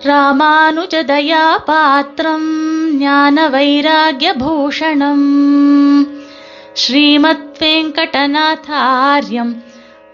ராமானுஜதயா பாத்திரம் ஞான வைராகியபூஷணம் ஸ்ரீமத் வெங்கடநாதாரியம்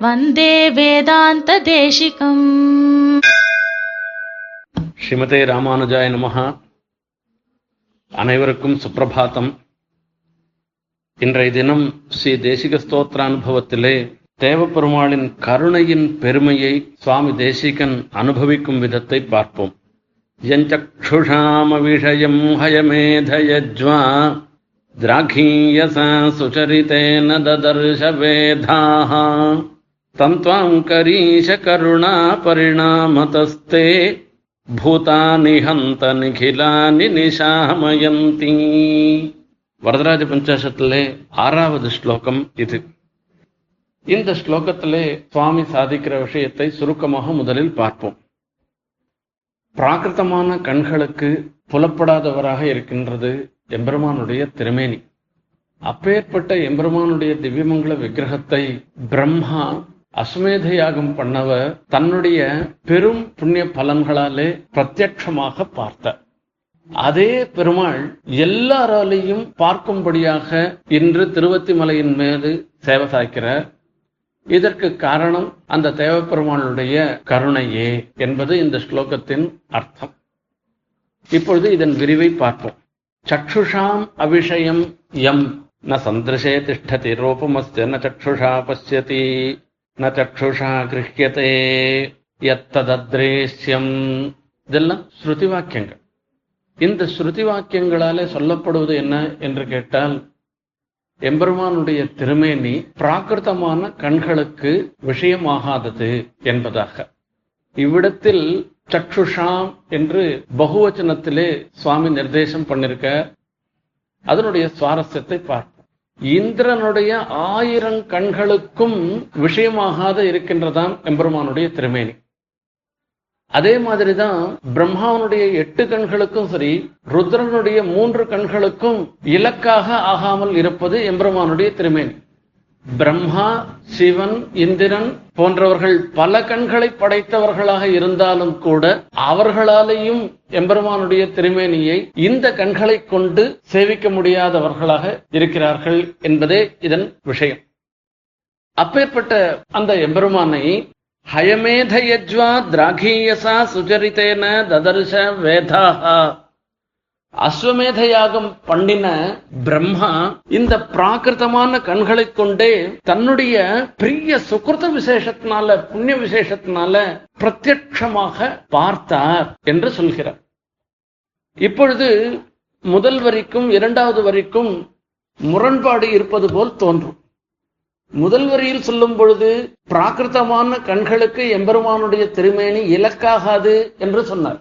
வந்தே வேதாந்த தேசிகம் ஸ்ரீமதே ராமானுஜாய நமஹா அனைவருக்கும் சுப்பிரபாதம் இன்றைய தினம் ஸ்ரீ தேசிக ஸ்தோத்திர அனுபவத்திலே தேவப்பெருமாளின் கருணையின் பெருமையை சுவாமி தேசிகன் அனுபவிக்கும் விதத்தை பார்ப்போம். யஞ்சக்ஷுஷாம விஷயம் ஹயமேதயஜ்வா திராகீயசா சுச்சரித்தேன ததர்ஷ வேதாः தந்த்வாங்கரீஷ கருணா பரிணாமதஸ்தே பூதானி ஹந்த நிகிலானி நிஷாமயந்தி. வரதராஜ பஞ்சாசத்திலே ஆறாவது ஸ்லோகம் இது. இந்த ஸ்லோகத்திலே சுவாமி சாதிக்கிற விஷயத்தை சுருக்கமாக முதலில் பார்ப்போம். பிராகிருத்தமான கண்களுக்கு புலப்படாதவராக இருக்கின்றது எம்பெருமானுடைய திருமேனி. அப்பேற்பட்ட எம்பெருமானுடைய திவ்யமங்கல விக்கிரகத்தை பிரம்மா அஸ்வமேத யாகம் பண்ணவர் தன்னுடைய பெரும் புண்ணிய பலன்களாலே பிரத்யட்சமாக பார்த்தார். அதே பெருமாள் எல்லாராலையும் பார்க்கும்படியாக இன்று திருவத்திமலையின் மீது சேவை சாய்க்கிறார். இதற்கு காரணம் அந்த தேவப்பெருமானுடைய கருணையே என்பது இந்த ஸ்லோகத்தின் அர்த்தம். இப்பொழுது இதன் விரிவை பார்ப்போம். சக்ஷுஷாம் அபிஷயம் எம் ந சந்திருஷே திஷ்டதி. ரூபமஸ்ய ந சக்ஷுஷா பசியதி ந சக்ஷுஷா கிருஹ்யதே. எத்ததத்ரேஷ்யம் இதெல்லாம் ஸ்ருதி வாக்கியங்கள். இந்த ஸ்ருதி வாக்கியங்களாலே சொல்லப்படுவது என்ன என்று கேட்டால் எம்பெருமானுடைய திருமேனி பிராகிருதமான கண்களுக்கு விஷயமாகாதது என்பதாக. இவ்விடத்தில் சக்ஷுஷாம் என்று பகுவச்சனத்திலே சுவாமி நிர்தேசம் பண்ணிருக்க அதனுடைய சுவாரஸ்யத்தை பார்ப்போம். இந்திரனுடைய ஆயிரம் கண்களுக்கும் விஷயமாகாத இருக்கின்றதாம் எம்பெருமானுடைய திருமேனி. அதே மாதிரிதான் பிரம்மாவனுடைய எட்டு கண்களுக்கும் சரி ருத்ரனுடைய மூன்று கண்களுக்கும் இலக்காக ஆகாமல் இருப்பது எம்பெருமானுடைய திருமேனி. பிரம்மா சிவன் இந்திரன் போன்றவர்கள் பல கண்களை படைத்தவர்களாக இருந்தாலும் கூட அவர்களாலேயும் எம்பெருமானுடைய திருமேனியை இந்த கண்களை கொண்டு சேவிக்க முடியாதவர்களாக இருக்கிறார்கள் என்பதே இதன் விஷயம். அப்பேற்பட்ட அந்த எம்பெருமானை ஹயமேதயஜ்வா திராகீயசா சுச்சரித்தேன ததர்ஷ வேதாஹா அஸ்வமேத யாகம் பண்ணின பிரம்மா இந்த பிராகிருதமான கண்களை கொண்டே தன்னுடைய பிரிய சுகிருத விசேஷத்தினால புண்ணிய விசேஷத்தினால பிரத்யட்சமாக பார்த்தார் என்று சொல்கிறார். இப்பொழுது முதல் வரிக்கும் இரண்டாவது வரிக்கும் முரண்பாடு இருப்பது போல் தோன்றும். முதல் வரியில் சொல்லும் பொழுது பிராகிருத்தமான கண்களுக்கு எம்பெருமானுடைய திருமேனி இலக்காகாது என்று சொன்னார்.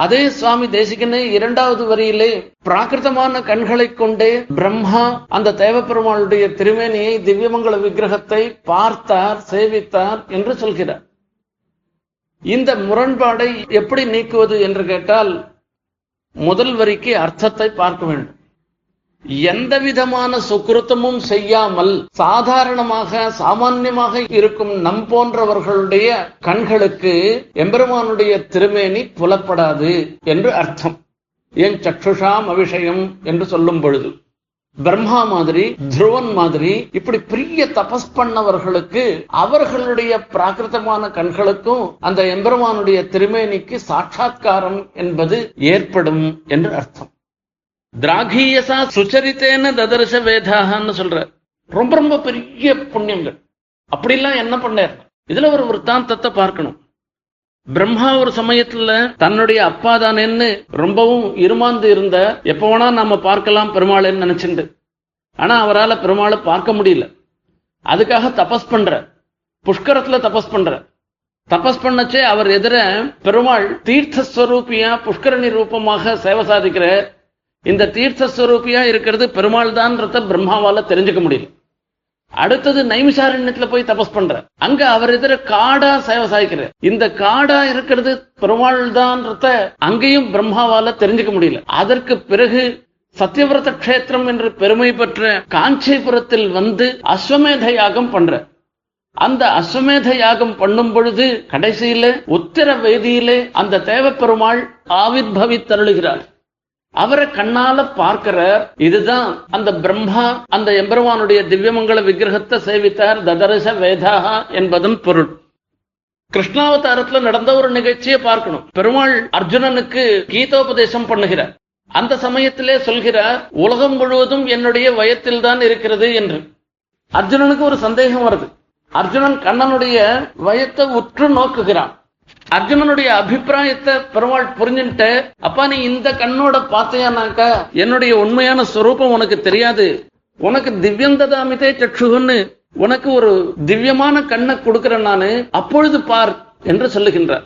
அதே சுவாமி தேசிகனே இரண்டாவது வரியிலே பிராகிருத்தமான கண்களை கொண்டே பிரம்மா அந்த தேவப்பெருமானுடைய திருமேனியை திவ்யமங்கல விக்கிரகத்தை பார்த்தார் சேவித்தார் என்று சொல்கிறார். இந்த முரண்பாடை எப்படி நீக்குவது என்று கேட்டால் முதல் வரிக்கு அர்த்தத்தை பார்க்க வேண்டும். எந்த விதமான சுக்கிருத்தமும் செய்யாமல் சாதாரணமாக சாமான்யமாக இருக்கும் நம் போன்றவர்களுடைய கண்களுக்கு எம்பெருமானுடைய திருமேனி புலப்படாது என்று அர்த்தம். ஏன் சக்ஷுஷாம் அபிஷயம் என்று சொல்லும் பொழுது பிரம்மா மாதிரி துருவன் மாதிரி இப்படி பெரிய தபஸ் பண்ணவர்களுக்கு அவர்களுடைய பிராகிருதமான கண்களுக்கும் அந்த எம்பெருமானுடைய திருமேனிக்கு சாட்சா்காரம் என்பது ஏற்படும் என்று அர்த்தம். திராகீயசா சுச்சரித்தேன ததர்ச வேதாகன்னு சொல்ற. ரொம்ப ரொம்ப பெரிய புண்ணியங்கள். அப்படிலாம் என்ன பண்ணார்? இதுல ஒரு விற்த்தாந்தத்தை பார்க்கணும். பிரம்மா ஒரு சமயத்துல தன்னுடைய அப்பா தானேன்னு ரொம்பவும் இருமாந்து இருந்த எப்ப வேணா நாம பார்க்கலாம் பெருமாள்னு நினைச்சுண்டு. ஆனா அவரால் பெருமாளை பார்க்க முடியல. அதுக்காக தபஸ் பண்ற. புஷ்கரத்துல தபஸ் பண்ற. தபஸ் பண்ணச்சே அவர் எதிர பெருமாள் தீர்த்தஸ்வரூபியா புஷ்கரணி ரூபமாக சேவை சாதிக்கிற இந்த தீர்த்தஸ்வரூபியா இருக்கிறது பெருமாள் தான்றத பிரம்மாவால தெரிஞ்சுக்க முடியல. அடுத்தது நைமிஷாரண்யத்துல போய் தபஸ் பண்ற. அங்க அவர் எதிர காடா சேவை இந்த காடா இருக்கிறது பெருமாள் தான்றத அங்கேயும் பிரம்மாவால தெரிஞ்சுக்க முடியல. அதற்கு பிறகு சத்தியவிரத கஷேத்திரம் என்று பெருமை பெற்ற காஞ்சிபுரத்தில் வந்து அஸ்வமேத யாகம் பண்ற. அந்த அஸ்வமேத யாகம் பண்ணும் பொழுது கடைசியில உத்தர வேதியிலே அந்த தேவப்பெருமாள் ஆவிர்பவித்தருளுகிறார். அவரை கண்ணால பார்க்கிறார். இதுதான் அந்த பிரம்மா அந்த எம்பெருமானுடைய திவ்யமங்கல விக்கிரகத்தை சேவித்தார். ததரச வேதாகா என்பதன் பொருள். கிருஷ்ணாவதாரத்துல நடந்த ஒரு நிகழ்ச்சியை பார்க்கணும். பெருமாள் அர்ஜுனனுக்கு கீதோபதேசம் பண்ணுகிறார். அந்த சமயத்திலே சொல்கிறார் உலகம் முழுவதும் என்னுடைய வயத்தில் தான் இருக்கிறது என்று. அர்ஜுனனுக்கு ஒரு சந்தேகம் வருது. அர்ஜுனன் கண்ணனுடைய வயத்தை உற்று நோக்குகிறான். அர்ஜுனனுடைய அபிப்பிராயத்தை பெருமாள் புரிஞ்சுட்டு அப்பா நீ இந்த கண்ணோட பார்த்தையானாக்கா என்னுடைய உண்மையான ஸ்வரூபம் உனக்கு தெரியாது. உனக்கு திவ்யந்ததாமிதே சற்றுகுன்னு உனக்கு ஒரு திவ்யமான கண்ணை கொடுக்கிறேன் நானு அப்பொழுது பார் என்று சொல்லுகின்றார்.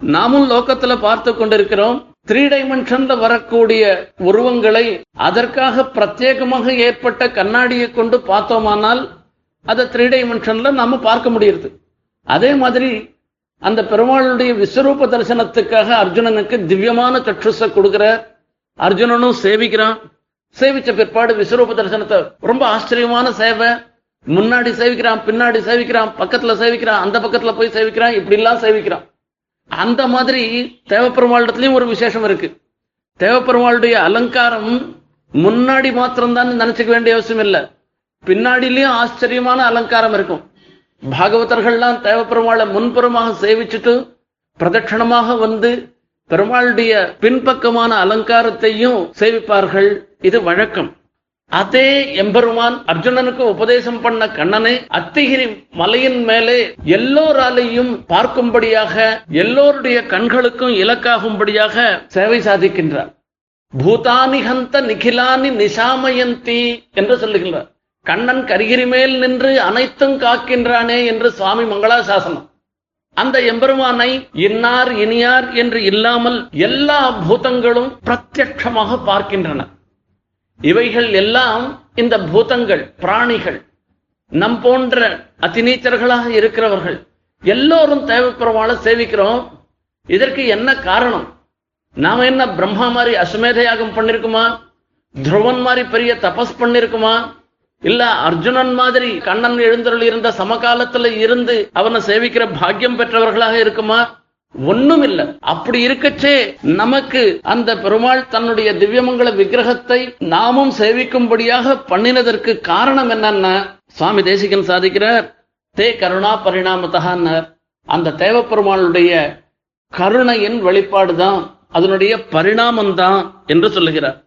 நாமும் லோகத்துல பார்த்து கொண்டிருக்கிறோம் த்ரீ டைமென்ஷன்ல வரக்கூடிய உருவங்களை அதற்காக பிரத்யேகமாக ஏற்பட்ட கண்ணாடியை கொண்டு பார்த்தோமானால் அதை த்ரீ டைமென்ஷன்ல நாம பார்க்க முடியுது அதே மாதிரி அந்த பெருமாளுடைய விஸ்வரூப தரிசனத்துக்காக அர்ஜுனனுக்கு திவ்யமான சற்றுச கொடுக்கிறார் அர்ஜுனனும் சேவிக்கிறான். சேவிச்ச பிற்பாடு விஸ்வரூப தரிசனத்தை ரொம்ப ஆச்சரியமான சேவை. முன்னாடி சேவிக்கிறான் பின்னாடி சேவிக்கிறான் பக்கத்துல சேவிக்கிறான் அந்த பக்கத்துல போய் சேவிக்கிறான் இப்படி எல்லாம் சேவிக்கிறான். அந்த மாதிரி தேவப்பெருமாளிடத்துலயும் ஒரு விசேஷம் இருக்கு. தேவப்பெருமாளுடைய அலங்காரம் முன்னாடி மாத்திரம்தான் நினைச்சுக்க வேண்டிய அவசியம் இல்லை. பின்னாடிலயும் ஆச்சரியமான அலங்காரம் இருக்கும். பாகவதர்கள்லாம் தேவப்பெருமாளை முன்புறமாக சேவிச்சுட்டு பிரதட்சணமாக வந்து பெருமாளுடைய பின்பக்கமான அலங்காரத்தையும் சேவிப்பார்கள். இது வழக்கம். அதே எம்பெருமான் அர்ஜுனனுக்கு உபதேசம் பண்ண கண்ணனை அத்திகிரி மலையின் மேலே எல்லோராலையும் பார்க்கும்படியாக எல்லோருடைய கண்களுக்கும் இலக்காகும்படியாக சேவை சாதிக்கின்றார். பூதானிகந்த நிகிலானி நிசாமயந்தி என்று சொல்லுகின்றார். கண்ணன் கரிகிரி மேல் நின்று அனைத்தும் காக்கின்றானே என்று சுவாமி மங்களாசாசனம். அந்த எம்பெருமானை இன்னார் இனியார் என்று இல்லாமல் எல்லா பூதங்களும் பிரத்யட்சமாக பார்க்கின்றன. இவைகள் எல்லாம் இந்த பூதங்கள் பிராணிகள் நம் போன்ற அதிநீச்சர்களாக இருக்கிறவர்கள். எல்லோரும் தேவைப்பெருமாளை சேவிக்கிறோம். இதற்கு என்ன காரணம்? நாம என்ன பிரம்மா மாதிரி அசுமேத யாகம் பண்ணிருக்குமா? துருவன் மாதிரி பெரிய தபஸ் பண்ணிருக்குமா? இல்ல அர்ஜுனன் மாதிரி கண்ணன் எழுந்தருள் இருந்த சமகாலத்துல இருந்து அவனை சேவிக்கிற பாக்கியம் பெற்றவர்களாக இருக்குமா? ஒண்ணும் இல்ல அப்படி இருக்கச்சே நமக்கு அந்த பெருமாள் தன்னுடைய திவ்யமங்கல விக்கிரகத்தை நாமும் சேவிக்கும்படியாக பண்ணினதற்கு காரணம் என்னன்னா சுவாமி தேசிகன் சாதிக்கிறார் தே கருணா பரிணாமத்தகான்னார் அந்த தேவப்பெருமாளுடைய கருணையின் வெளிப்பாடுதான் அதனுடைய பரிணாமம் தான் என்று சொல்லுகிறார்.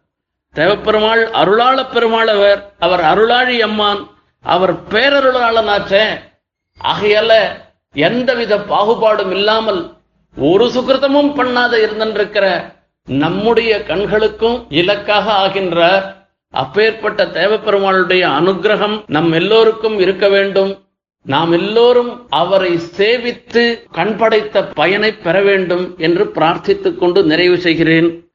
தேவப்பெருமாள் அருளாள பெருமாள் அவர் அவர் அருளாழி அம்மான் அவர் பேரருளாளனாச்சே. ஆகையால எந்தவித பாகுபாடும் இல்லாமல் ஒரு சுகிருதமும் பண்ணாத இருந்திருக்கிற நம்முடைய கண்களுக்கும் இலக்காக ஆகின்றார். அப்பேற்பட்ட தேவப்பெருமாளுடைய அனுகிரகம் நம் எல்லோருக்கும் இருக்க வேண்டும். நாம் எல்லோரும் அவரை சேவித்து கண்படைத்த பயனை பெற வேண்டும் என்று பிரார்த்தித்துக் கொண்டு நிறைவு செய்கிறேன்.